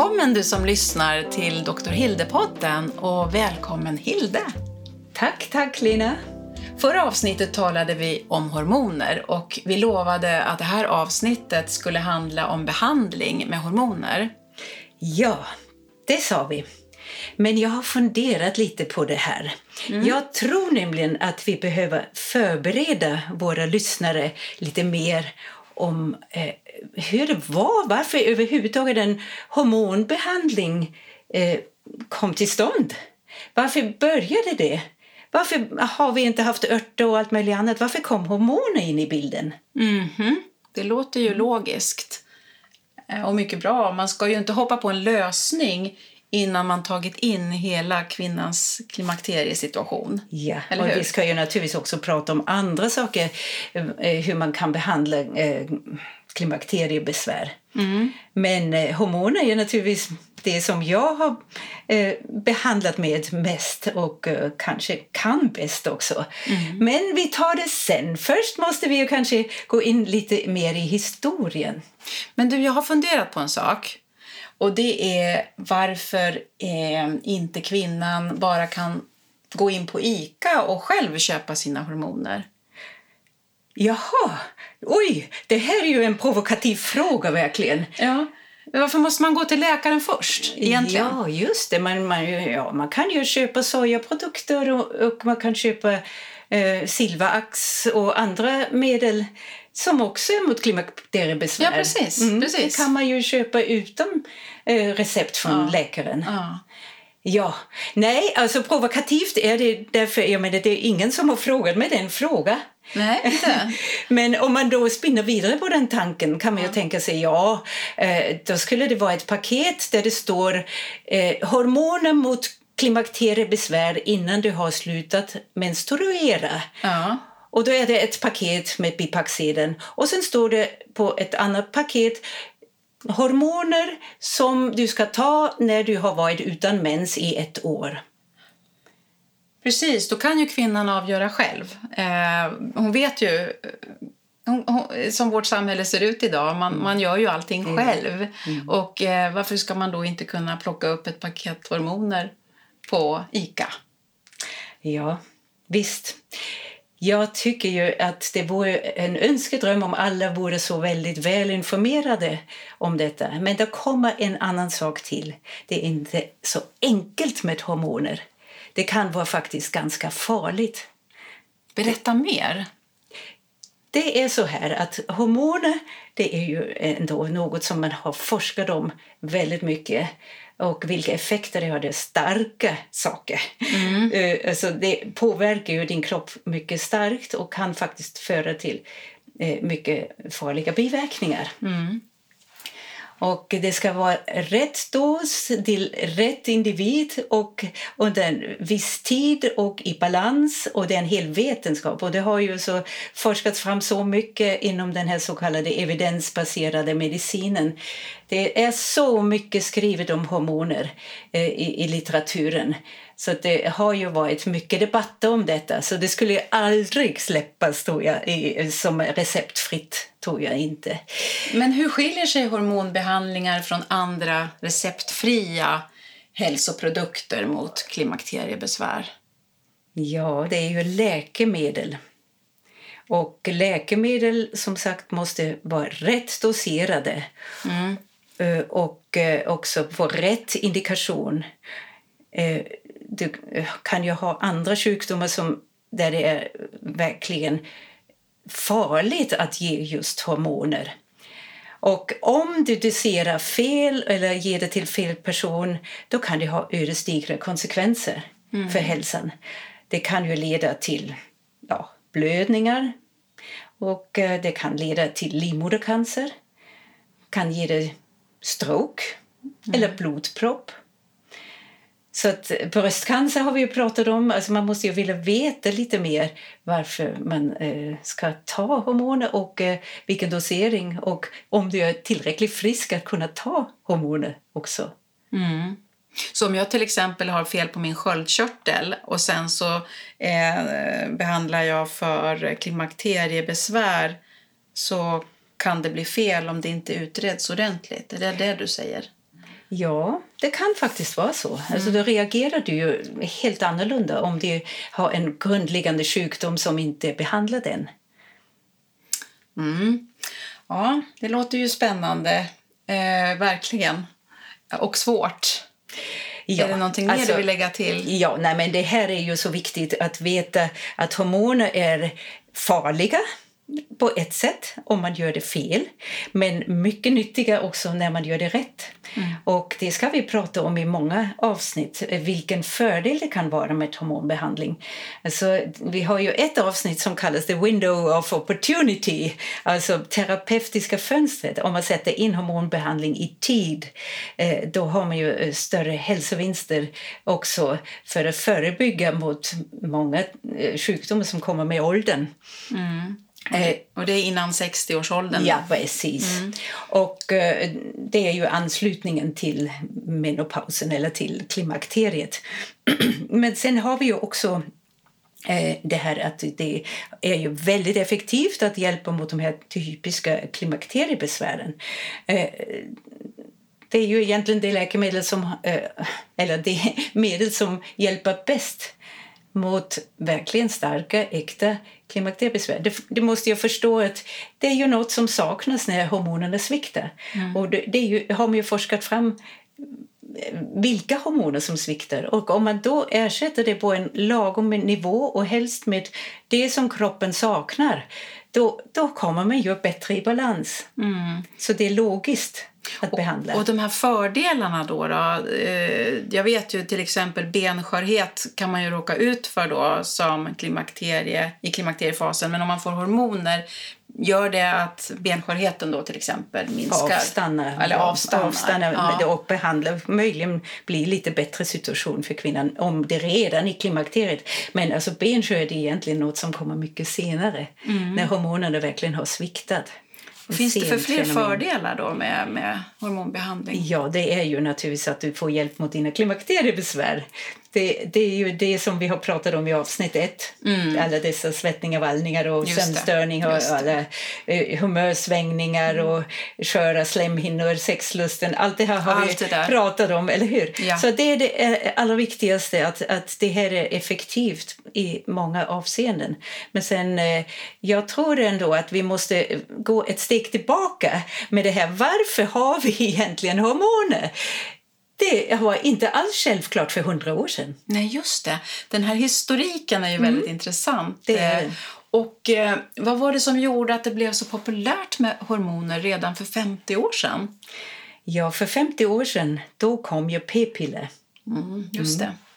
Välkommen du som lyssnar till Dr. Hilde-podden och välkommen Hilde! Tack, tack Lina! Förra avsnittet talade vi om hormoner och vi lovade att det här avsnittet skulle handla om behandling med hormoner. Ja, det sa vi. Men jag har funderat lite på det här. Mm. Jag tror nämligen att vi behöver förbereda våra lyssnare lite mer om eh, hur det var, varför överhuvudtaget en hormonbehandling eh, kom till stånd. Varför började det? Varför har vi inte haft örter och allt möjligt annat? Varför kom hormoner in i bilden? Mm -hmm. Det låter ju mm. logiskt eh, och mycket bra. Man ska ju inte hoppa på en lösning innan man tagit in hela kvinnans klimakteriesituation. Ja, och vi ska ju naturligtvis också prata om andra saker, eh, hur man kan behandla eh, klimakteriebesvär. Mm. Men eh, hormoner är naturligtvis det som jag har eh, behandlat med mest och eh, kanske kan bäst också. Mm. Men vi tar det sen. Först måste vi kanske gå in lite mer i historien. Men du, jag har funderat på en sak. Och det är varför eh, inte kvinnan bara kan gå in på Ica och själv köpa sina hormoner. Jaha, oj, det här är ju en provokativ fråga verkligen. Ja. Varför måste man gå till läkaren först? Egentligen? Ja, just det. Man, man, ja, man kan ju köpa sojaprodukter och, och man kan köpa eh, silverax och andra medel som också är mot klimakteriebesvär. Ja, precis. Mm, precis. Det kan man ju köpa utan eh, recept från ja. läkaren. Ja. Ja, nej, alltså provokativt är det därför, jag menar det är ingen som har frågat mig den frågan. Nej, inte. Men om man då spinner vidare på den tanken kan man ju tänka sig, ja, eh, då skulle det vara ett paket där det står eh, hormoner mot klimakteriebesvär innan du har slutat menstruera. Ja. Och då är det ett paket med bipacksedeln. Och sen står det på ett annat paket hormoner som du ska ta när du har varit utan mens i ett år. Precis, då kan ju kvinnan avgöra själv. Eh, hon vet ju hon, hon, som vårt samhälle ser ut idag. Man, mm. man gör ju allting mm. själv. Mm. Och eh, Varför ska man då inte kunna plocka upp ett paket hormoner på Ica? Ja, visst. Jag tycker ju att det vore en önskedröm om alla vore så väldigt väl informerade om detta. Men det kommer en annan sak till. Det är inte så enkelt med hormoner. Det kan vara faktiskt ganska farligt. Berätta mer. Det är så här att hormoner det är ju ändå något som man har forskat om väldigt mycket och vilka effekter det har. Det starka saker. Mm. Eh, alltså det påverkar ju din kropp mycket starkt och kan faktiskt föra till eh, mycket farliga biverkningar. Mm. Och det ska vara rätt dos till rätt individ och under en viss tid och i balans. Och det är en hel vetenskap. Och det har ju så forskats fram så mycket inom den här så kallade evidensbaserade medicinen. Det är så mycket skrivet om hormoner eh, i, i litteraturen. Så det har ju varit mycket debatt om detta. Så det skulle aldrig släppas tror jag, i, som receptfritt. tror jag inte. Men hur skiljer sig hormonbehandlingar från andra receptfria hälsoprodukter mot klimakteriebesvär? Ja, det är ju läkemedel. Och läkemedel som sagt måste vara rätt doserade mm. Eh, och eh, också få rätt indikation. Eh, du kan ju ha andra sjukdomar som, där det är verkligen farligt att ge just hormoner. Och om du doserar fel eller ger det till fel person då kan det ha ödesdigra konsekvenser mm. för hälsan. Det kan ju leda till ja, blödningar och eh, det kan leda till livmodercancer. kan ge dig stroke mm. eller blodpropp. Så att bröstcancer har vi ju pratat om. Alltså man måste ju vilja veta lite mer varför man eh, ska ta hormoner och eh, vilken dosering och om du är tillräckligt frisk att kunna ta hormoner också. Mm. Så om jag till exempel har fel på min sköldkörtel och sen så eh, behandlar jag för klimakteriebesvär så kan det bli fel om det inte utreds ordentligt. Är det det du säger? Ja, det kan faktiskt vara så. Mm. Alltså, då reagerar du ju helt annorlunda om du har en grundläggande sjukdom som inte är behandlad än. Mm. Ja, det låter ju spännande. Eh, verkligen. Och svårt. Ja, är det någonting mer alltså, du vill lägga till? Ja, nej, men det här är ju så viktigt att veta att hormoner är farliga på ett sätt om man gör det fel, men mycket nyttiga också när man gör det rätt. Mm. Och det ska vi prata om i många avsnitt, vilken fördel det kan vara med hormonbehandling. Alltså, vi har ju ett avsnitt som kallas the window of opportunity, alltså terapeutiska fönstret. Om man sätter in hormonbehandling i tid, eh, då har man ju eh, större hälsovinster också för att förebygga mot många eh, sjukdomar som kommer med åldern. Mm. Eh, och det är innan 60-årsåldern? Ja, precis. Mm. Och eh, det är ju anslutningen till menopausen eller till klimakteriet. Men sen har vi ju också eh, det här att det är ju väldigt effektivt att hjälpa mot de här typiska klimakteriebesvären. Eh, det är ju egentligen det läkemedel som, eh, eller det medel som hjälper bäst mot verkligen starka, äkta klimakteriebesvär. Det, det, måste jag förstå att det är ju något som saknas när hormonerna sviktar. Mm. Och det, det ju, har man ju forskat fram eh, vilka hormoner som sviktar. Och om man då ersätter det på en lagom nivå och helst med det som kroppen saknar då, då kommer man ju bättre i balans. Mm. Så det är logiskt att behandla. Och, och de här fördelarna då, då eh, jag vet ju till exempel benskörhet kan man ju råka ut för då som klimakterie, i klimakteriefasen men om man får hormoner Gör det att benskörheten då till exempel minskar? Avstannar. Eller avstannar. avstannar ja. och behandlar, möjligen blir lite bättre situation för kvinnan om det redan i klimakteriet. Men alltså benskörhet är egentligen något som kommer mycket senare mm. när hormonerna verkligen har sviktat. Finns det för fler fördelar då med, med hormonbehandling? Ja, det är ju naturligtvis att du får hjälp mot dina klimakteriebesvär. Det, det, är ju det som vi har pratat om i avsnitt ett. Mm. Alla dessa svettningar, vallningar och sömnstörningar och alla uh, humörsvängningar mm. och sköra slemhinnor, sexlusten. Allt det här har Allt vi pratat om, eller hur? Ja. Så det är det eh, allra viktigaste, att, att det här är effektivt i många avseenden. Men sen, uh, jag tror ändå att vi måste gå ett steg tillbaka med det här. Varför har vi egentligen hormoner? Det var inte alls självklart för hundra år sedan. Nej, just det. Den här historiken är ju mm. väldigt intressant. Det är... Eh, och eh, vad var det som gjorde att det blev så populärt med hormoner redan för 50 år sedan? Ja, för 50 år sedan då kom ju p-piller. Mm, just mm. det.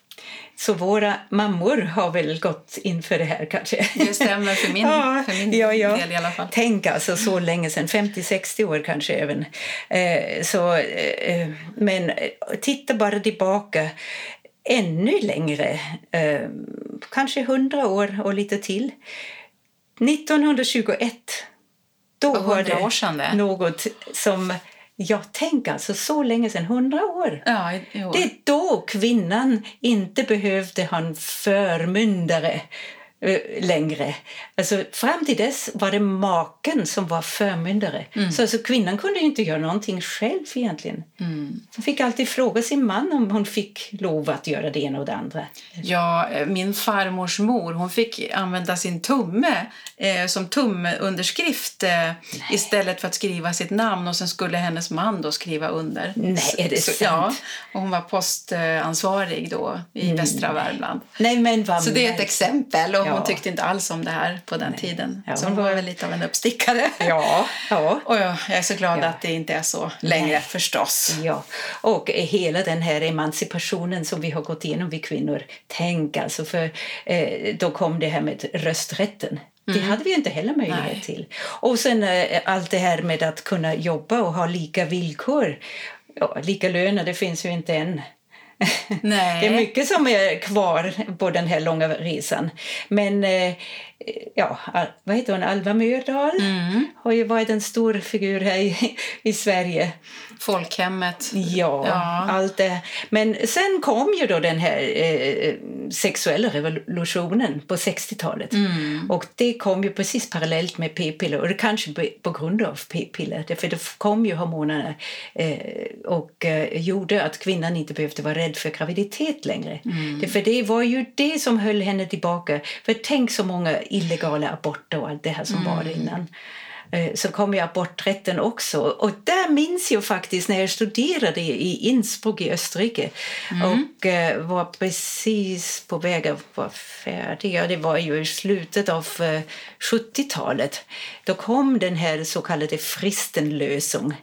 Så våra mammor har väl gått in för det här kanske. Det stämmer för min, ja, för min ja, ja. del i alla fall. Tänk alltså så länge sedan, 50-60 år kanske även. Eh, så, eh, men titta bara tillbaka ännu längre, eh, kanske 100 år och lite till. 1921 då var det något som jag tänker alltså så länge sedan, hundra år. Ja, det är då kvinnan inte behövde ha en förmyndare längre. Alltså, fram till dess var det maken som var förmyndare. Mm. Så alltså, kvinnan kunde inte göra någonting själv egentligen. Mm. Hon fick alltid fråga sin man om hon fick lov att göra det ena och det andra. Ja, eh, min farmors mor hon fick använda sin tumme eh, som tumunderskrift eh, istället för att skriva sitt namn och sen skulle hennes man då skriva under. Nej, är det så, sant? Ja, och hon var postansvarig då i mm. västra Värmland. Nej, men vad så det är ett exempel. Och hon tyckte inte alls om det här på den Nej. tiden. Ja, så hon var väl lite av en uppstickare. Ja. ja. och jag är så glad ja. att det inte är så längre Nej. förstås. Ja. Och hela den här emancipationen som vi har gått igenom vi kvinnor. Tänk alltså, för eh, då kom det här med rösträtten. Det mm. hade vi inte heller möjlighet Nej. till. Och sen eh, allt det här med att kunna jobba och ha lika villkor. Ja, lika löner, det finns ju inte än. Nej. Det är mycket som är kvar på den här långa resan. Men eh, ja, vad heter hon? Alva Myrdal mm. har ju varit en stor figur här i, i Sverige. Folkhemmet. Ja, Ja. allt det. Men sen kom ju då den här eh, sexuella revolutionen på 60-talet. Mm. Och det kom ju precis parallellt med p-piller och det kanske på grund av p-piller. Därför det kom ju hormonerna eh, och eh, gjorde att kvinnan inte behövde vara rädd för graviditet längre. Mm. Därför det var ju det som höll henne tillbaka. För tänk så många illegala aborter och allt det här som var Mm. innan. Eh, Så kom ju aborträtten också. Och där minns jag faktiskt när jag studerade i Innsbruck i Österrike och eh, var precis på väg att vara färdig. Ja, det var ju i slutet av eh, 70-talet. Då kom den här så kallade fristenlösung.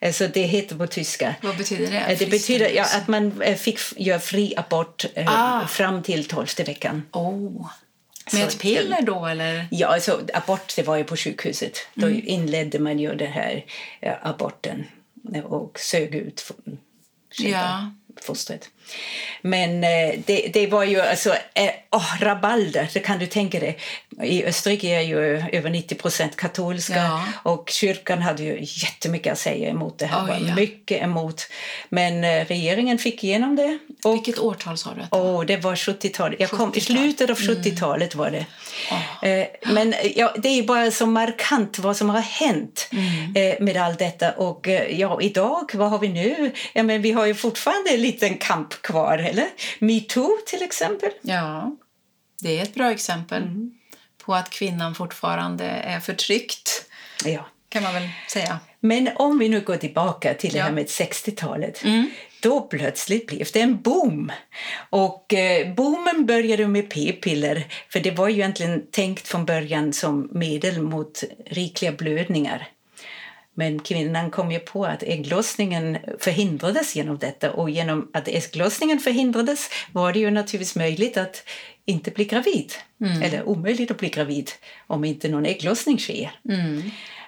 Alltså det heter på tyska. Vad betyder det? Eh, Det betyder ja, att man eh, fick göra fri abort eh, Ah. fram till tolfte veckan. Oh. Med Så ett piller då, eller? Ja, alltså, abort det var ju på sjukhuset. Då inledde man ju den här eh, aborten och sög ut Ja. fostret. Men eh, det, det var ju alltså oh, rabalder, det kan du tänka dig. I Österrike är ju över 90 procent katolska Ja. och kyrkan hade ju jättemycket att säga emot det här. Var ja. mycket emot. Men eh, regeringen fick igenom det. Och Vilket årtal sa du? Att det var? Åh, det var 70-talet. Jag kom, I 70-tal. slutet av 70-talet var det. Eh, men ja, det är bara så markant vad som har hänt eh, med allt detta. Och ja, idag, vad har vi nu? Ja, men vi har ju fortfarande en liten kamp kvar, eller? Metoo till exempel. Ja, det är ett bra exempel på att kvinnan fortfarande är förtryckt, Ja. kan man väl säga. Men om vi nu går tillbaka till det Ja. här med 60-talet. Då plötsligt blev det en boom. Och eh, boomen började med p-piller. För det var ju egentligen tänkt från början som medel mot rikliga blödningar. Men kvinnan kom ju på att ägglossningen förhindrades genom detta. Och genom att ägglossningen förhindrades var det ju naturligtvis möjligt att inte bli gravid. Eller omöjligt att bli gravid om inte någon ägglossning sker.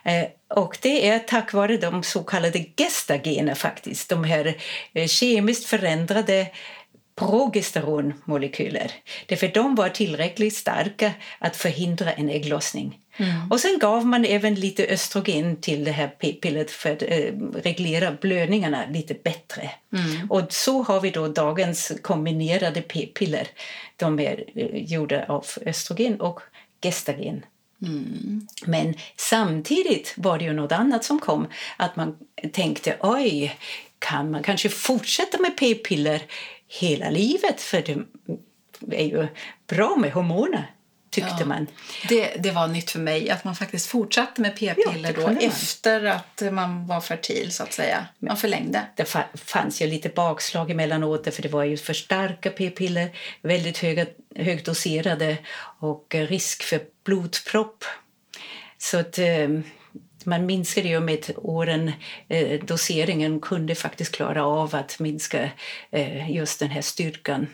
Eh, och det är tack vare de så kallade gestagener faktiskt. De här eh, kemiskt förändrade progesteronmolekyler. Därför de var tillräckligt starka att förhindra en ägglossning. Och sen gav man även lite östrogen till det här p-pillret för att eh, reglera blödningarna lite bättre. Och så har vi då dagens kombinerade p-piller. De är eh, gjorda av östrogen och gestagen. Men samtidigt var det ju något annat som kom. Att man tänkte, oj, kan man kanske fortsätta med p-piller hela livet? För det är ju bra med hormoner, tyckte Ja. man. Det, det var nytt för mig att man faktiskt fortsatte med Ja, p-piller det då efter att man var fertil, så att säga. Man förlängde. Det fa- fanns ju lite bakslag emellanåt för det var ju för starka p-piller, väldigt höga, högdoserade och eh, risk för blodpropp. Så att eh, man minskade ju med åren. Eh, doseringen kunde faktiskt klara av att minska eh, just den här styrkan.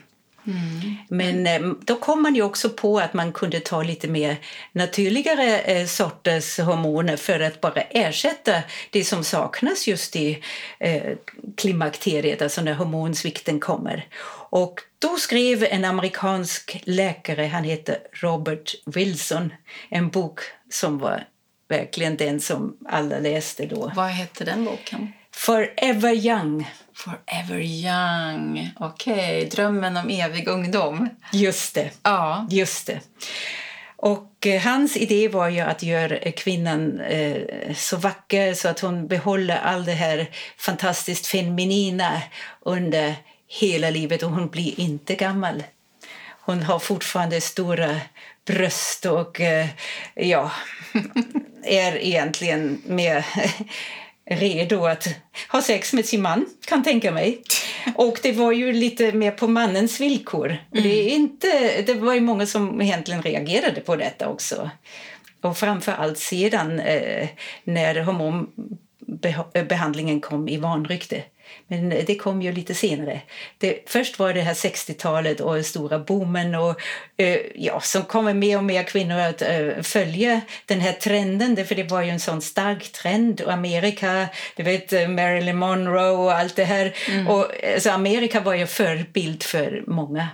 Mm. Men eh, då kom man ju också på att man kunde ta lite mer naturligare eh, sorters hormoner för att bara ersätta det som saknas just i eh, klimakteriet, alltså när hormonsvikten kommer. Och då skrev en amerikansk läkare, han heter Robert Wilson, en bok som var verkligen den som alla läste då. Vad hette den boken? Forever Young. Forever young. Okej, drömmen om evig ungdom. Just det. Ja. Just det. Och eh, hans idé var ju att göra kvinnan eh, så vacker så att hon behåller all det här fantastiskt feminina under hela livet och hon blir inte gammal. Hon har fortfarande stora bröst och eh, ja, är egentligen mer redo att ha sex med sin man, kan tänka mig. Och det var ju lite mer på mannens villkor. Och det, är inte, det var ju många som egentligen reagerade på detta också. Och framför allt sedan eh, när hormonbehandlingen kom i vanrykte. Men det kom ju lite senare. Det, först var det här 60-talet och den stora boomen och eh, ja, som kommer mer och mer kvinnor att eh, följa den här trenden. För det var ju en sån stark trend. Och Amerika, du vet eh, Marilyn Monroe och allt det här. Och, alltså, Amerika var ju förebild för många.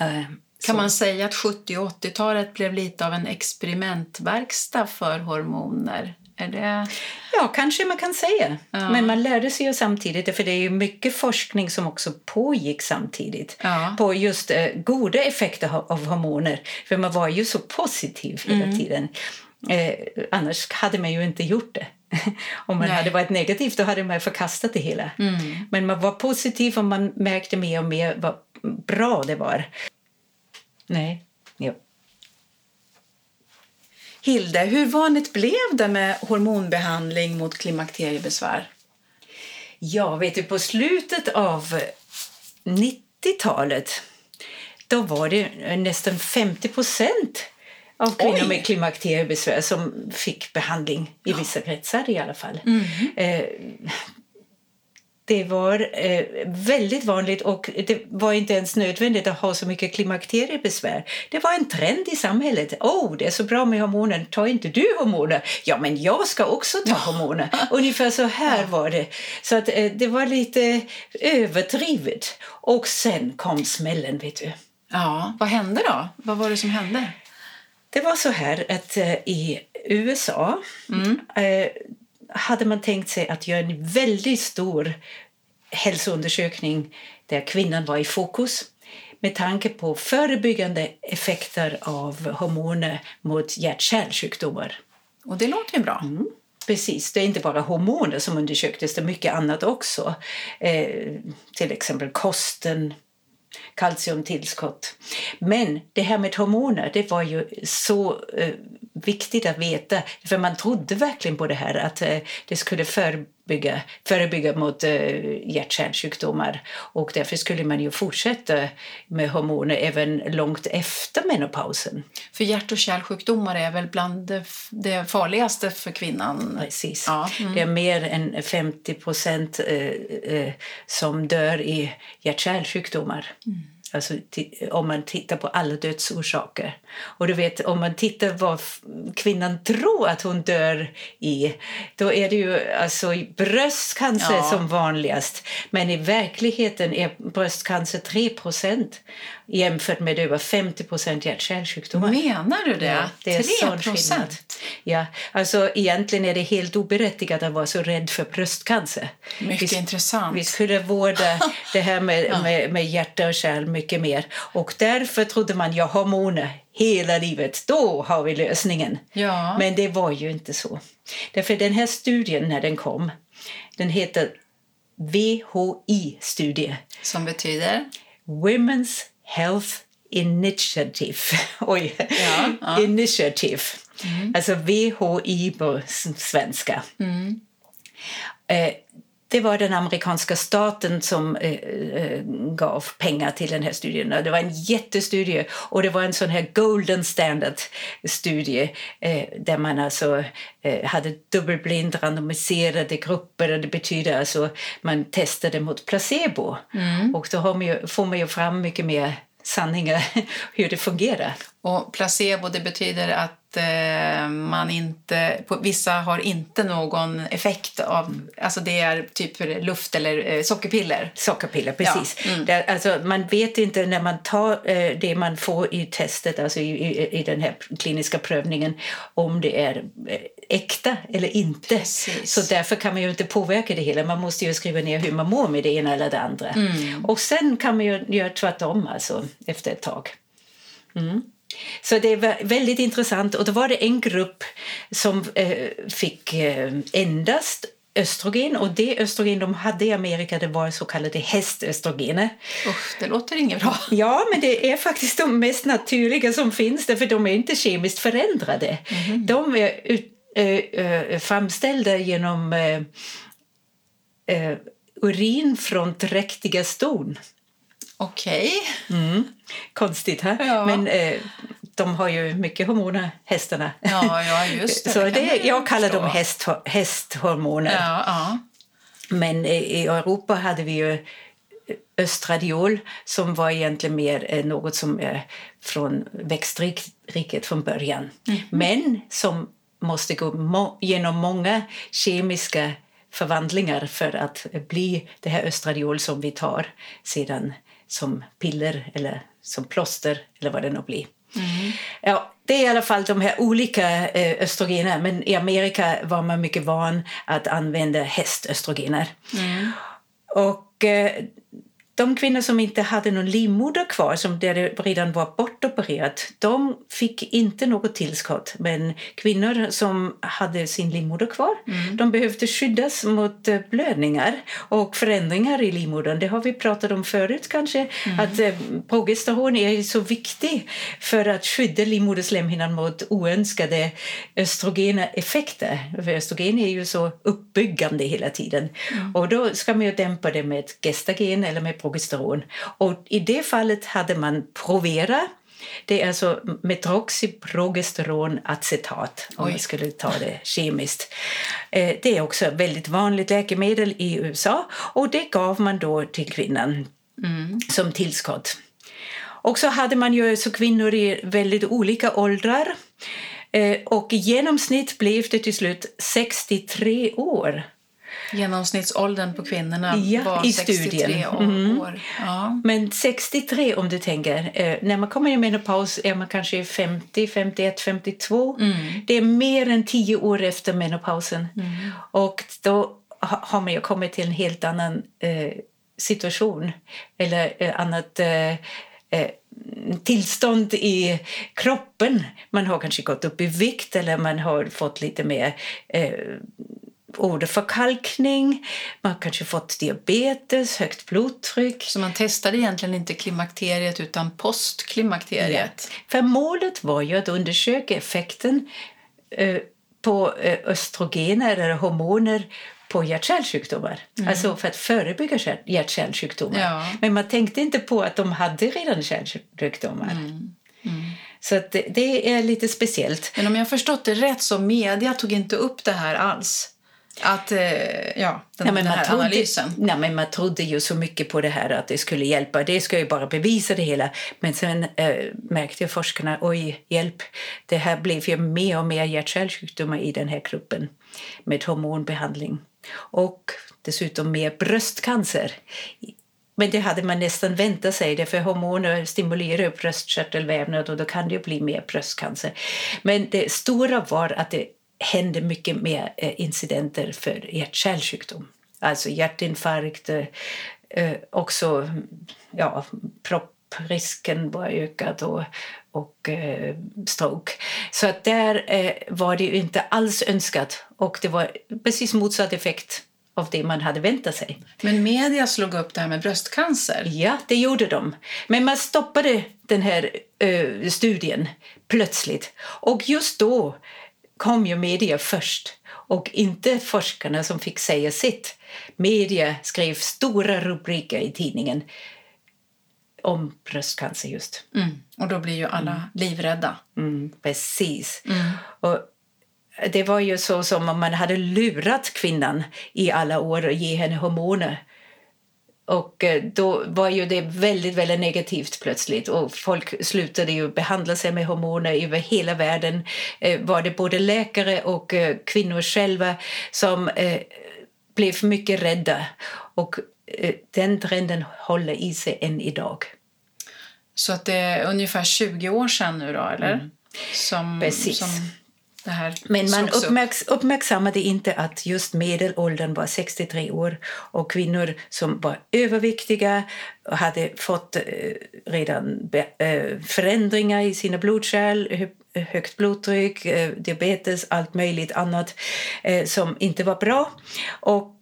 Eh, Kan man säga att 70 och 80-talet blev lite av en experimentverkstad för hormoner? Är det... Ja, kanske man kan säga. Ja. Men man lärde sig ju samtidigt, för det är ju mycket forskning som också pågick samtidigt ja. på just eh, goda effekter av hormoner. För man var ju så positiv hela mm. tiden. Eh, annars hade man ju inte gjort det. Om man Nej. hade varit negativ då hade man förkastat det hela. Mm. Men man var positiv och man märkte mer och mer vad bra det var. Nej, Hilde, hur vanligt blev det med hormonbehandling mot klimakteriebesvär? Ja, vet du, på slutet av 90-talet då var det nästan 50 procent av kvinnor Oj. med klimakteriebesvär som fick behandling, i vissa kretsar i alla fall. Mm. Eh, det var eh, väldigt vanligt och det var inte ens nödvändigt att ha så mycket klimakteriebesvär. Det var en trend i samhället. oh, det är så bra med hormoner. Tar inte du hormoner? Ja, men jag ska också ta hormoner. Ungefär så här var det. Så att, eh, det var lite överdrivet. Och sen kom smällen, vet du. Ja, vad hände då? Vad var det som hände? Det var så här att eh, i USA mm. Hade man tänkt sig att göra en väldigt stor hälsoundersökning där kvinnan var i fokus med tanke på förebyggande effekter av hormoner mot hjärt-kärlsjukdomar. Och det låter ju bra. Mm. Precis, det är inte bara hormoner som undersöktes, det är mycket annat också. Eh, till exempel kosten, kalciumtillskott. Men det här med hormoner, det var ju så eh, viktigt att veta, för man trodde verkligen på det här att eh, det skulle förebygga, förebygga mot eh, hjärt-kärlsjukdomar och därför skulle man ju fortsätta med hormoner även långt efter menopausen. För hjärt och kärlsjukdomar är väl bland det, det farligaste för kvinnan? Precis. Ja. Mm. Det är mer än 50 procent eh, eh, som dör i hjärt-kärlsjukdomar. Mm. Alltså, om man tittar på alla dödsorsaker. Och du vet, om man tittar vad kvinnan tror att hon dör i, då är det ju alltså bröstcancer ja. som vanligast. Men i verkligheten är bröstcancer 3 jämfört med över 50 hjärt-kärlsjukdomar. Menar du det? Ja, det är 3 procent? Ja, alltså egentligen är det helt oberättigat att vara så rädd för bröstcancer. Mycket vi, intressant. Vi skulle vårda det här med, ja. med, med hjärta och kärl mycket mer. Och därför trodde man, ja hormoner hela livet, då har vi lösningen. Ja. Men det var ju inte så. Därför den här studien när den kom, den heter VHI-studie. Som betyder? Women's Health Initiative. Oj, ja, ja. Initiative. Mm. Alltså VHI på svenska. Mm. Eh, det var den amerikanska staten som eh, eh, gav pengar till den här studien. Det var en jättestudie och det var en sån här golden standard-studie eh, där man alltså eh, hade dubbelblind randomiserade grupper. Det betyder alltså man testade mot placebo. Mm. Och då man ju, får man ju fram mycket mer sanningar hur det fungerar. Och placebo det betyder att eh, man inte, vissa har inte någon effekt av, alltså det är typ luft eller eh, sockerpiller. Sockerpiller, precis. Ja. Mm. Det, alltså, man vet inte när man tar eh, det man får i testet, alltså i, i, i, den här kliniska prövningen, om det är äkta eller inte. Precis. Så därför kan man ju inte påverka det hela. Man måste ju skriva ner hur man mår med det ena eller det andra. Mm. Och sen kan man ju göra tvärtom alltså, efter ett tag. Mm. Så det var väldigt intressant. Och då var det en grupp som eh, fick eh, endast östrogen och det östrogen de hade i Amerika det var så kallade hästöstrogener. Usch, det låter inget bra. Ja, men det är faktiskt de mest naturliga som finns för de är inte kemiskt förändrade. Mm. De är ut, äh, framställda genom äh, urin från dräktiga ston. Okej. Okay. Mm. Konstigt, här. Ja. men eh, de har ju mycket hormoner, hästarna. Ja, ja just det. Så det, det jag kallar dem häst, hästhormoner. Ja, ja. Men i Europa hade vi ju östradiol som var egentligen mer eh, något som är från växtriket från början. Mm. Men som måste gå må genom många kemiska förvandlingar för att bli det här östradiol som vi tar sedan som piller eller som plåster eller vad det nu blir. Mm. Ja, det är i alla fall de här olika eh, östrogener. Men i Amerika var man mycket van att använda hästöstrogener. Mm. Och eh, de kvinnor som inte hade någon livmoder kvar, som det redan var bortopererat, de fick inte något tillskott. Men kvinnor som hade sin livmoder kvar, mm. de behövde skyddas mot eh, blödningar och förändringar i livmodern. Det har vi pratat om förut kanske, mm. att eh, progesteron är så viktig för att skydda livmoderslemhinnan mot oönskade östrogena effekter. För östrogen är ju så uppbyggande hela tiden. Mm. Och då ska man ju dämpa det med gestagen eller med progesteron. Och I det fallet hade man Provera. Det är alltså metroxyprogesteronacetat om man skulle ta det kemiskt. Eh, det är också ett väldigt vanligt läkemedel i USA och det gav man då till kvinnan mm. som tillskott. Och så hade man ju så kvinnor i väldigt olika åldrar eh, och i genomsnitt blev det till slut 63 år Genomsnittsåldern på kvinnorna ja, var i 63 studien. år. Mm. Ja. Men 63 om du tänker, eh, när man kommer i menopaus är man kanske 50, 51, 52. Mm. Det är mer än tio år efter menopausen. Mm. Och då har man ju kommit till en helt annan eh, situation eller eh, annat eh, eh, tillstånd i kroppen. Man har kanske gått upp i vikt eller man har fått lite mer eh, åderförkalkning, man har kanske fått diabetes, högt blodtryck. Så man testade egentligen inte klimakteriet utan postklimakteriet? Ja. För målet var ju att undersöka effekten eh, på eh, östrogener eller hormoner på hjärt-kärlsjukdomar, mm. alltså för att förebygga hjärt-kärlsjukdomar. Ja. Men man tänkte inte på att de hade redan kärlsjukdomar. Mm. Mm. Så det, det, är lite speciellt. Men om jag förstått det rätt så media tog inte upp det här alls? Att, eh, ja, den, nej, den här trodde, analysen. Nej, men man trodde ju så mycket på det här att det skulle hjälpa. Det ska ju bara bevisa det hela. Men sen äh, märkte forskarna, oj, hjälp. Det här blev ju mer och mer hjärt-kärlsjukdomar i den här gruppen med hormonbehandling. Och dessutom mer bröstcancer. Men det hade man nästan väntat sig, för hormoner stimulerar bröstkörtelvävnad och då kan det bli mer bröstcancer. Men det stora var att det hände mycket mer eh, incidenter för hjärt-kärlsjukdom. Alltså hjärtinfarkt, eh, också ja, propprisken var ökad och, och eh, stroke. Så att där var det inte alls önskat och det var precis motsatt effekt av det man hade väntat sig. Men media slog upp det här med bröstcancer? Ja, det gjorde de. Men man stoppade den här ö, studien plötsligt. Och just då kom ju media först och inte forskarna som fick säga sitt. Media skrev stora rubriker i tidningen om bröstcancer just. Mm. Och då blir ju alla mm. livrädda. Mm, precis. Mm. Och det var ju så som om man hade lurat kvinnan i alla år och ge henne hormoner och eh, då var ju det väldigt, väldigt negativt plötsligt och folk slutade ju behandla sig med hormoner över hela världen. Eh, var det både läkare och eh, kvinnor själva som blev mycket rädda och den trenden håller i sig än idag. Så att det är ungefär 20 år sedan nu då, eller? Mm. Som, Precis. Som men man uppmärks uppmärksammade inte att just medelåldern var 63 år och kvinnor som var överviktiga och hade fått eh, redan eh, förändringar i sina blodkärl, högt blodtryck, eh, diabetes, allt möjligt annat som inte var bra. Och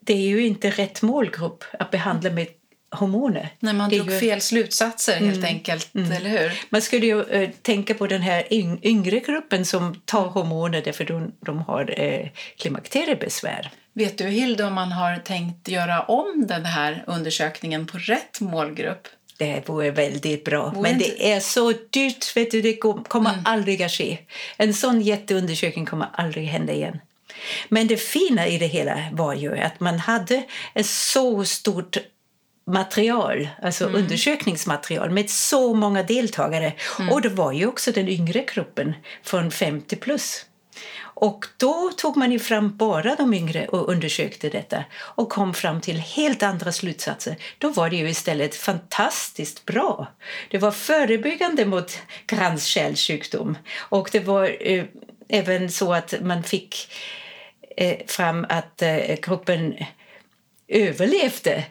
det är ju inte rätt målgrupp att behandla med hormoner. När man drog ju... fel slutsatser helt mm. enkelt, mm. eller hur? Man skulle ju uh, tänka på den här yngre gruppen som tar hormoner därför de, de har uh, klimakteriebesvär. Vet du Hilde om man har tänkt göra om den här undersökningen på rätt målgrupp? Det vore väldigt bra. Vore Men det är så dyrt. Vet du, det kommer mm. aldrig att ske. En sån jätteundersökning kommer aldrig hända igen. Men det fina i det hela var ju att man hade ett så stort material, alltså mm. undersökningsmaterial med så många deltagare. Mm. Och det var ju också den yngre gruppen från 50 plus. Och då tog man ju fram bara de yngre och undersökte detta och kom fram till helt andra slutsatser. Då var det ju istället fantastiskt bra. Det var förebyggande mot kranskärlsjukdom och det var eh, även så att man fick eh, fram att eh, kroppen överlevde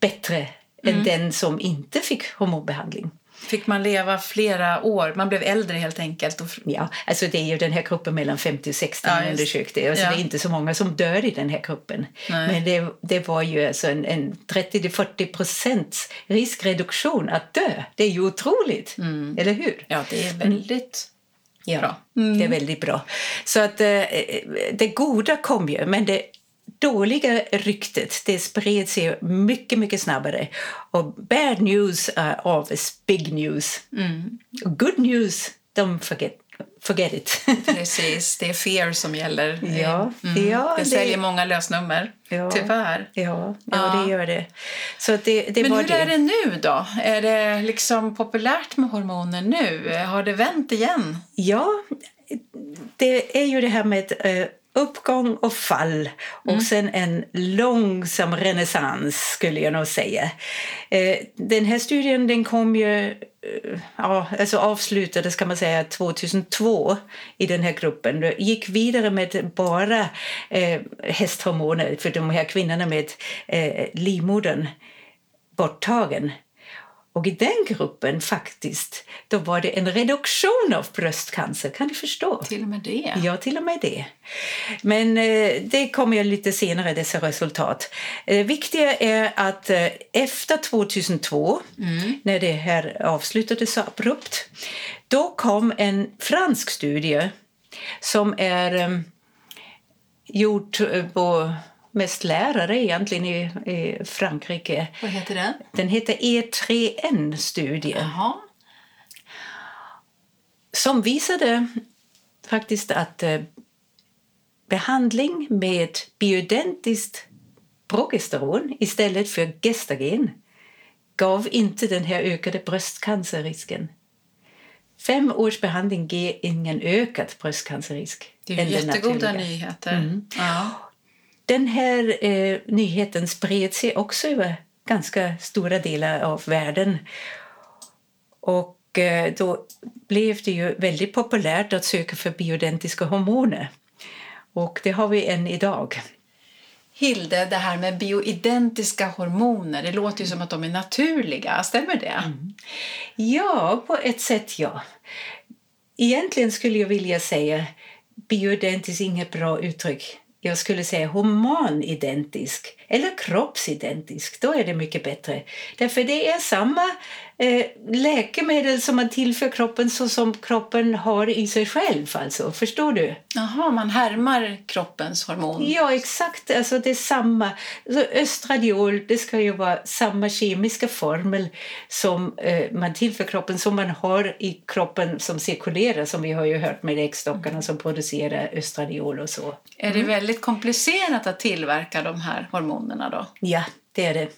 bättre mm. än den som inte fick hormonbehandling. Fick man leva flera år? Man blev äldre helt enkelt? Ja, alltså det är ju den här gruppen mellan 50 och 60 ja, man undersökte. Alltså ja. Det är inte så många som dör i den här gruppen. Nej. Men det, det var ju alltså en, en 30-40 procents riskreduktion att dö. Det är ju otroligt, mm. eller hur? Ja, det är väldigt ja, bra. Mm. Det är väldigt bra. Så att eh, det goda kom ju, men det dåliga ryktet det spred sig mycket, mycket snabbare. Och bad news are always big news. Mm. Good news, don't forget, forget it. Precis, det är fear som gäller. Ja, mm. ja, det säljer det... många lösnummer, ja, tyvärr. Ja, ja, det gör det. Så det, det Men hur det. är det nu då? Är det liksom populärt med hormoner nu? Har det vänt igen? Ja, det är ju det här med uh, uppgång och fall och mm. sen en långsam renässans skulle jag nog säga. Eh, den här studien den kom ju, eh, ja, alltså avslutades kan man säga 2002 i den här gruppen. Det gick vidare med bara eh, hästhormoner för de här kvinnorna med livmodern borttagen. Och i den gruppen faktiskt, då var det en reduktion av bröstcancer. Kan du förstå? Till och med det? Ja, till och med det. Men eh, det kommer jag lite senare, dessa resultat. Eh, viktiga är att eh, efter 2002, mm. när det här avslutades så abrupt, då kom en fransk studie som är eh, gjord på mest lärare egentligen i, i Frankrike. Vad heter den? Den heter E3N-studie. Som visade faktiskt att eh, behandling med bioidentiskt progesteron istället för gestagen gav inte den här ökade bröstcancerrisken. Fem års behandling ger ingen ökad bröstcancerrisk. Det är jättegoda nyheter. Mm. Ja. Den här eh, nyheten spred sig också över ganska stora delar av världen. Och eh, då blev det ju väldigt populärt att söka för bioidentiska hormoner. Och det har vi än idag. Hilde, det här med bioidentiska hormoner, det låter ju som att de är naturliga. Stämmer det? Mm. Ja, på ett sätt ja. Egentligen skulle jag vilja säga bioidentiskt inget bra uttryck jag skulle säga humanidentisk eller kroppsidentisk. Då är det mycket bättre. Därför det är samma eh, läkemedel som man tillför kroppen så som kroppen har i sig själv. Alltså. Förstår du? Jaha, man härmar kroppens hormon? Ja, exakt. Alltså, det är samma. Alltså, östradiol det ska ju vara samma kemiska formel som eh, man tillför kroppen som man har i kroppen som cirkulerar, som vi har ju hört med äggstockarna som producerar östradiol och så. Är det väldigt komplicerat att tillverka de här hormonerna då? Ja, det är det.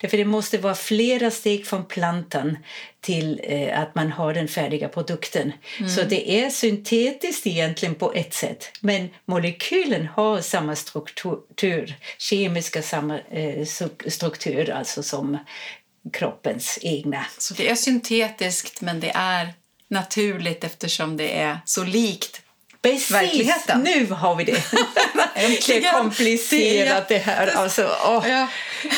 Därför det måste vara flera steg från plantan till eh, att man har den färdiga produkten. Mm. Så det är syntetiskt egentligen på ett sätt. Men molekylen har samma struktur, kemiska samma eh, struktur alltså som kroppens egna. Så det är syntetiskt men det är naturligt eftersom det är så likt Precis, verkligheten. nu har vi det. Äntligen komplicerat det här. Alltså, oh. ja.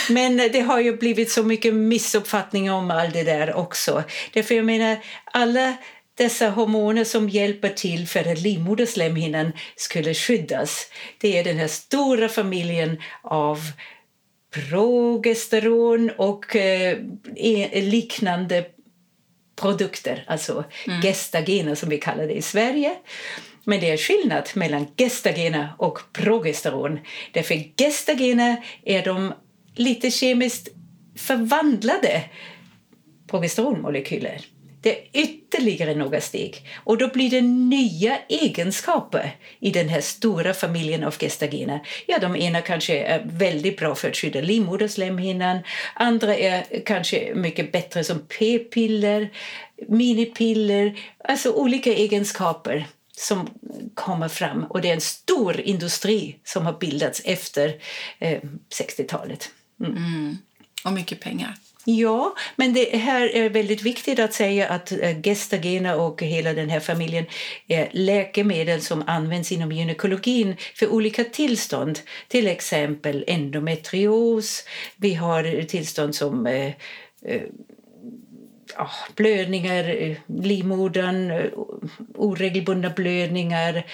Men det har ju blivit så mycket missuppfattningar om allt det där också. Därför jag menar, alla dessa hormoner som hjälper till för att livmoderslemhinnan skulle skyddas. Det är den här stora familjen av progesteron och eh, e, liknande produkter, alltså mm. gestagener som vi kallar det i Sverige. Men det är skillnad mellan gestagener och progesteron. Därför gestagener är de lite kemiskt förvandlade progesteronmolekyler. Det är ytterligare några steg och då blir det nya egenskaper i den här stora familjen av gestagener. Ja, de ena kanske är väldigt bra för att skydda livmoderslemhinnan, andra är kanske mycket bättre som p-piller, minipiller, alltså olika egenskaper som kommer fram. Och det är en stor industri som har bildats efter eh, 60-talet. Mm. Och mycket pengar. Ja, men det här är väldigt viktigt att säga att äh, Gestagena och hela den här familjen är läkemedel som används inom gynekologin för olika tillstånd. Till exempel endometrios. Vi har tillstånd som äh, ja, blödningar, eh, livmodern, eh, oregelbundna blödningar,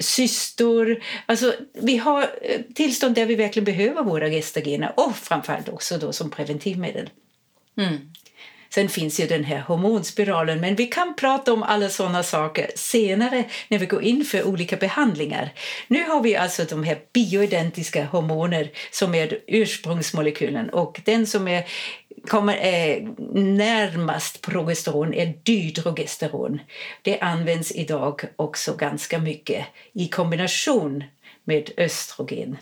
cystor. Alltså, vi har eh, tillstånd där vi verkligen behöver våra gestagener och framförallt också då som preventivmedel. Mm. Sen finns ju den här hormonspiralen, men vi kan prata om alla såna saker senare när vi går in för olika behandlingar. Nu har vi alltså de här bioidentiska hormoner som är ursprungsmolekylen och den som är kommer är närmast progesteron är dydrogesteron. Det används idag också ganska mycket i kombination med östrogen.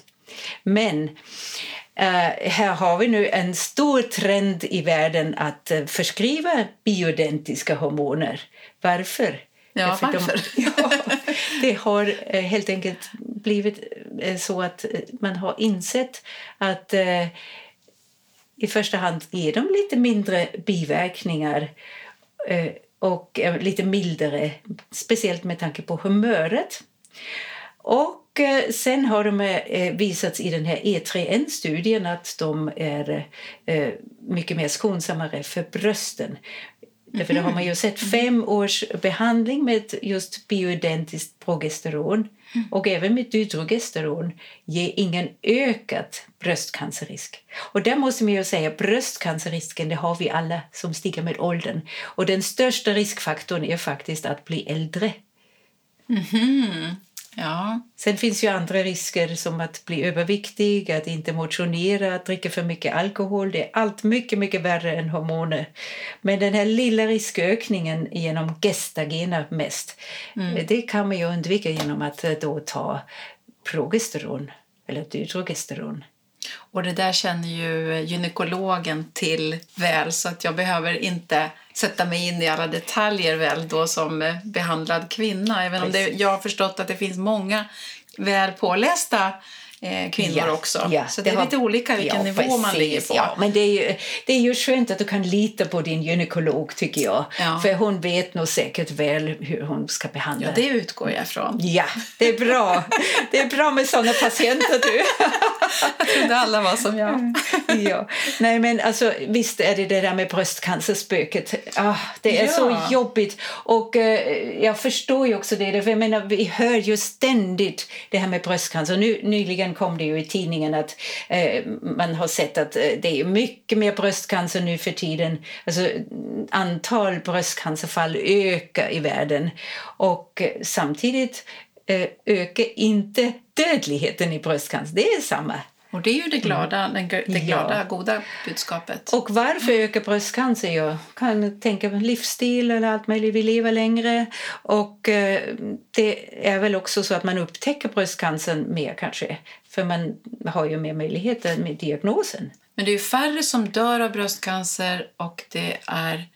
Men Uh, här har vi nu en stor trend i världen att uh, förskriva bioidentiska hormoner. Varför? Ja, varför? De, ja, det har uh, helt enkelt blivit så att man har insett att i första hand ger de lite mindre biverkningar och lite mildare, speciellt med tanke på humöret. Och sen har de eh, visats i den här E3N-studien att de är eh, mycket mer skonsammare för brösten. Mm. har man ju sett mm. fem års behandling med just bioidentiskt progesteron mm. och även med dydrogesteron ger ingen ökad bröstcancerrisk. Och där måste man ju säga bröstcancerrisken det har vi alla som stiger med åldern. Och den största riskfaktorn är faktiskt att bli äldre. Mm. Ja. Sen finns ju andra risker som att bli överviktig, att inte motionera, att dricka för mycket alkohol. Det är allt mycket, mycket värre än hormoner. Men den här lilla riskökningen genom gestagena mest, mm. det kan man ju undvika genom att då ta progesteron eller dydrogesteron. Och det där känner ju gynekologen till väl så att jag behöver inte sätta mig in i alla detaljer väl då som eh, behandlad kvinna. Även om det, jag har förstått att det finns många väl pålästa eh, kvinnor ja, också. Ja, så det, det är har, lite olika vilken ja, nivå precis, man ligger på. Ja, men det är, ju, det är ju skönt att du kan lita på din gynekolog tycker jag. För hon vet nog säkert väl hur hon ska behandla. Ja, det utgår jag ifrån. Ja, det är bra. det är bra med såna patienter du. jag trodde alla var som jag. ja. Nej, men alltså, visst är det det där med bröstcancerspöket. Ah, det är så jobbigt. Och eh, jag förstår ju också det. För jag menar, vi hör ju ständigt det här med bröstcancer. Nu, nyligen kom det ju i tidningen att eh, man har sett att eh, det är mycket mer bröstcancer nu för tiden. Alltså, antal bröstcancerfall ökar i världen och eh, samtidigt eh, ökar inte dödligheten i bröstcancer. Det är samma. Och det är ju det glada, mm. det glada ja. goda budskapet. Och varför ökar bröstcancer? Jag kan tänka på livsstil eller allt möjligt. Vi lever längre och eh, det är väl också så att man upptäcker bröstcancern mer kanske. För man har ju mer möjligheter med diagnosen. Men det är färre som dör av bröstcancer och det är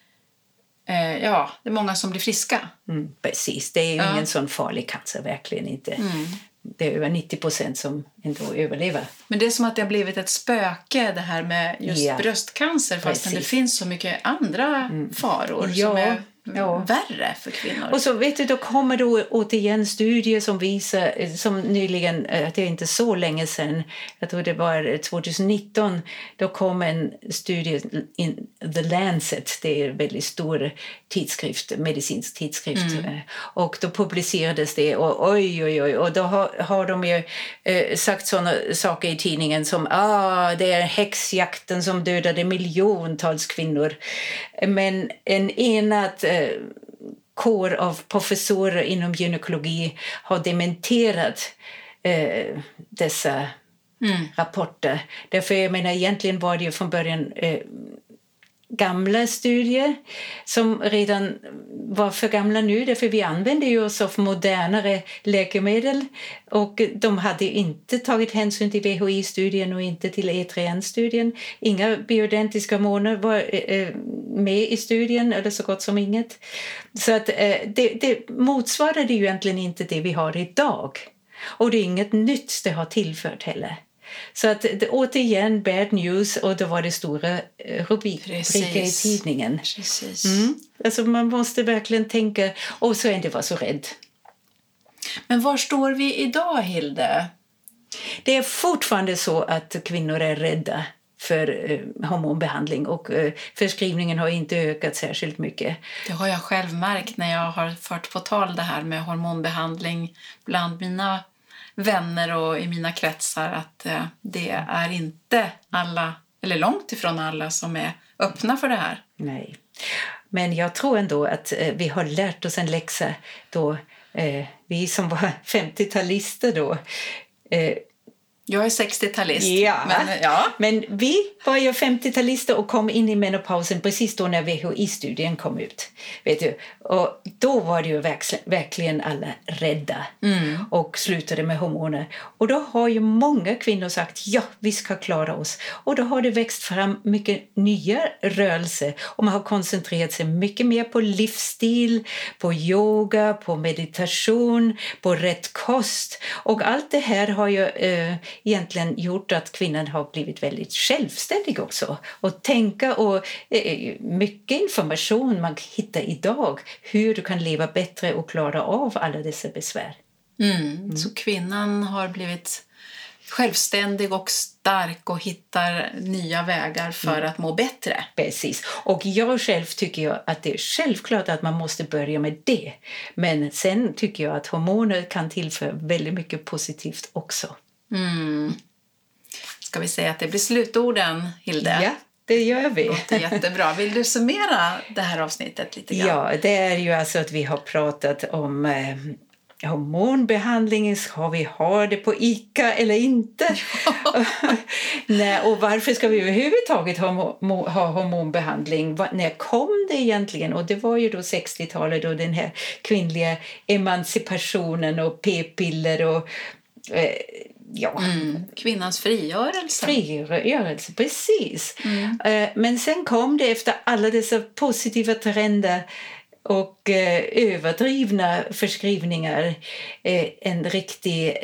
eh, ja, det är många som blir friska. Mm, precis, det är ju ja. ingen sån farlig cancer, verkligen inte. Mm det är över 90 procent som ändå överlever. Men det är som att det har blivit ett spöke det här med just ja. bröstcancer fastän det finns så mycket andra mm. faror ja. som är ja. värre för kvinnor. Och så vet du, då kommer det återigen studier som visar, som nyligen, eh, det är inte så länge sedan, jag tror det var 2019, då kom en studie in The Lancet, det är en väldigt stor tidskrift, medicinsk tidskrift, mm. Eh, och då publicerades det och oj, oj, oj, och då har, har de ju eh, sagt sådana saker i tidningen som ah, det är häxjakten som dödade miljontals kvinnor. Men en enad eh, kår av professorer inom gynekologi har dementerat eh, dessa mm. rapporter. Därför jag menar, egentligen var det ju från början eh, gamla studier som redan var för gamla nu därför vi använder ju oss av modernare läkemedel och de hade inte tagit hänsyn till VHI-studien och inte till E3N-studien. Inga bioidentiska hormoner var eh, eh, med i studien, eller så gott som inget. Så att, eh, det, det motsvarade ju egentligen inte det vi har idag. Och det är inget nytt det har tillfört heller. Så att återigen bad news och då var det stora eh, rubriker i tidningen. Precis. Mm. Alltså man måste verkligen tänka, och så inte vara så rädd. Men var står vi idag, Hilde? Det är fortfarande så att kvinnor är rädda för eh, hormonbehandling och eh, förskrivningen har inte ökat särskilt mycket. Det har jag själv märkt när jag har fört på tal det här med hormonbehandling bland mina vänner och i mina kretsar att eh, det är inte alla, eller långt ifrån alla, som är öppna för det här. Nej. Men jag tror ändå att eh, vi har lärt oss en läxa då eh, vi som var 50-talister då eh, jag är 60-talist. Ja. Men, ja. men vi var ju 50-talister och kom in i menopausen precis då när VHI-studien kom ut. Vet du? Och då var det ju verkligen alla rädda mm. och slutade med hormoner. Och då har ju många kvinnor sagt ja, vi ska klara oss. Och då har det växt fram mycket nya rörelser och man har koncentrerat sig mycket mer på livsstil, på yoga, på meditation, på rätt kost. Och allt det här har ju eh, egentligen gjort att kvinnan har blivit väldigt självständig också. Och tänka och eh, mycket information man hittar idag hur du kan leva bättre och klara av alla dessa besvär. Mm. Mm. Så kvinnan har blivit självständig och stark och hittar nya vägar för mm. att må bättre. Precis. Och jag själv tycker jag att det är självklart att man måste börja med det. Men sen tycker jag att hormoner kan tillföra väldigt mycket positivt också. Mm. Ska vi säga att det blir slutorden, Hilde? Ja, det gör vi. Det jättebra. Vill du summera det här avsnittet lite grann? Ja, det är ju alltså att vi har pratat om eh, hormonbehandlingen, ska vi ha det på ICA eller inte? Ja. Nej, och varför ska vi överhuvudtaget ha, ha hormonbehandling? När kom det egentligen? Och det var ju då 60-talet och den här kvinnliga emancipationen och p-piller och eh, ja. Mm. Kvinnans frigörelse. Frigörelse, precis. Mm. Eh, men sen kom det efter alla dessa positiva trender och eh, överdrivna förskrivningar eh, en riktig,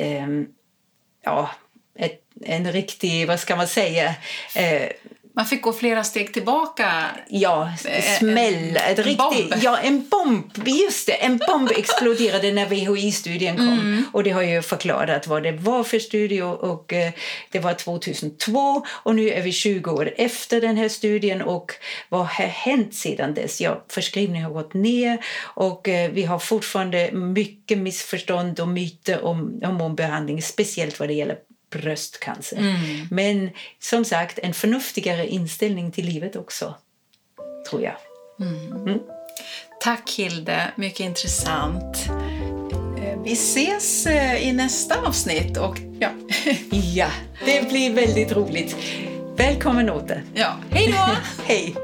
ja, en riktig, vad ska man säga, man fick gå flera steg tillbaka. Ja, eh, smäll. En, en bomb. Ja, en bomb. Just det, en bomb exploderade när VHI-studien kom. Mm. Och det har ju förklarat vad det var för studie. Och, eh, det var 2002 och nu är vi 20 år efter den här studien. Och vad har hänt sedan dess? Ja, förskrivningen har gått ner och eh, vi har fortfarande mycket missförstånd och myter om hormonbehandling, speciellt vad det gäller bröstcancer. Mm. Men som sagt, en förnuftigare inställning till livet också, tror jag. Mm. Mm. Tack Hilde, mycket intressant. Eh, vi ses eh, i nästa avsnitt. Och, ja. ja, det blir väldigt roligt. Välkommen åter. Ja, hej då! hej!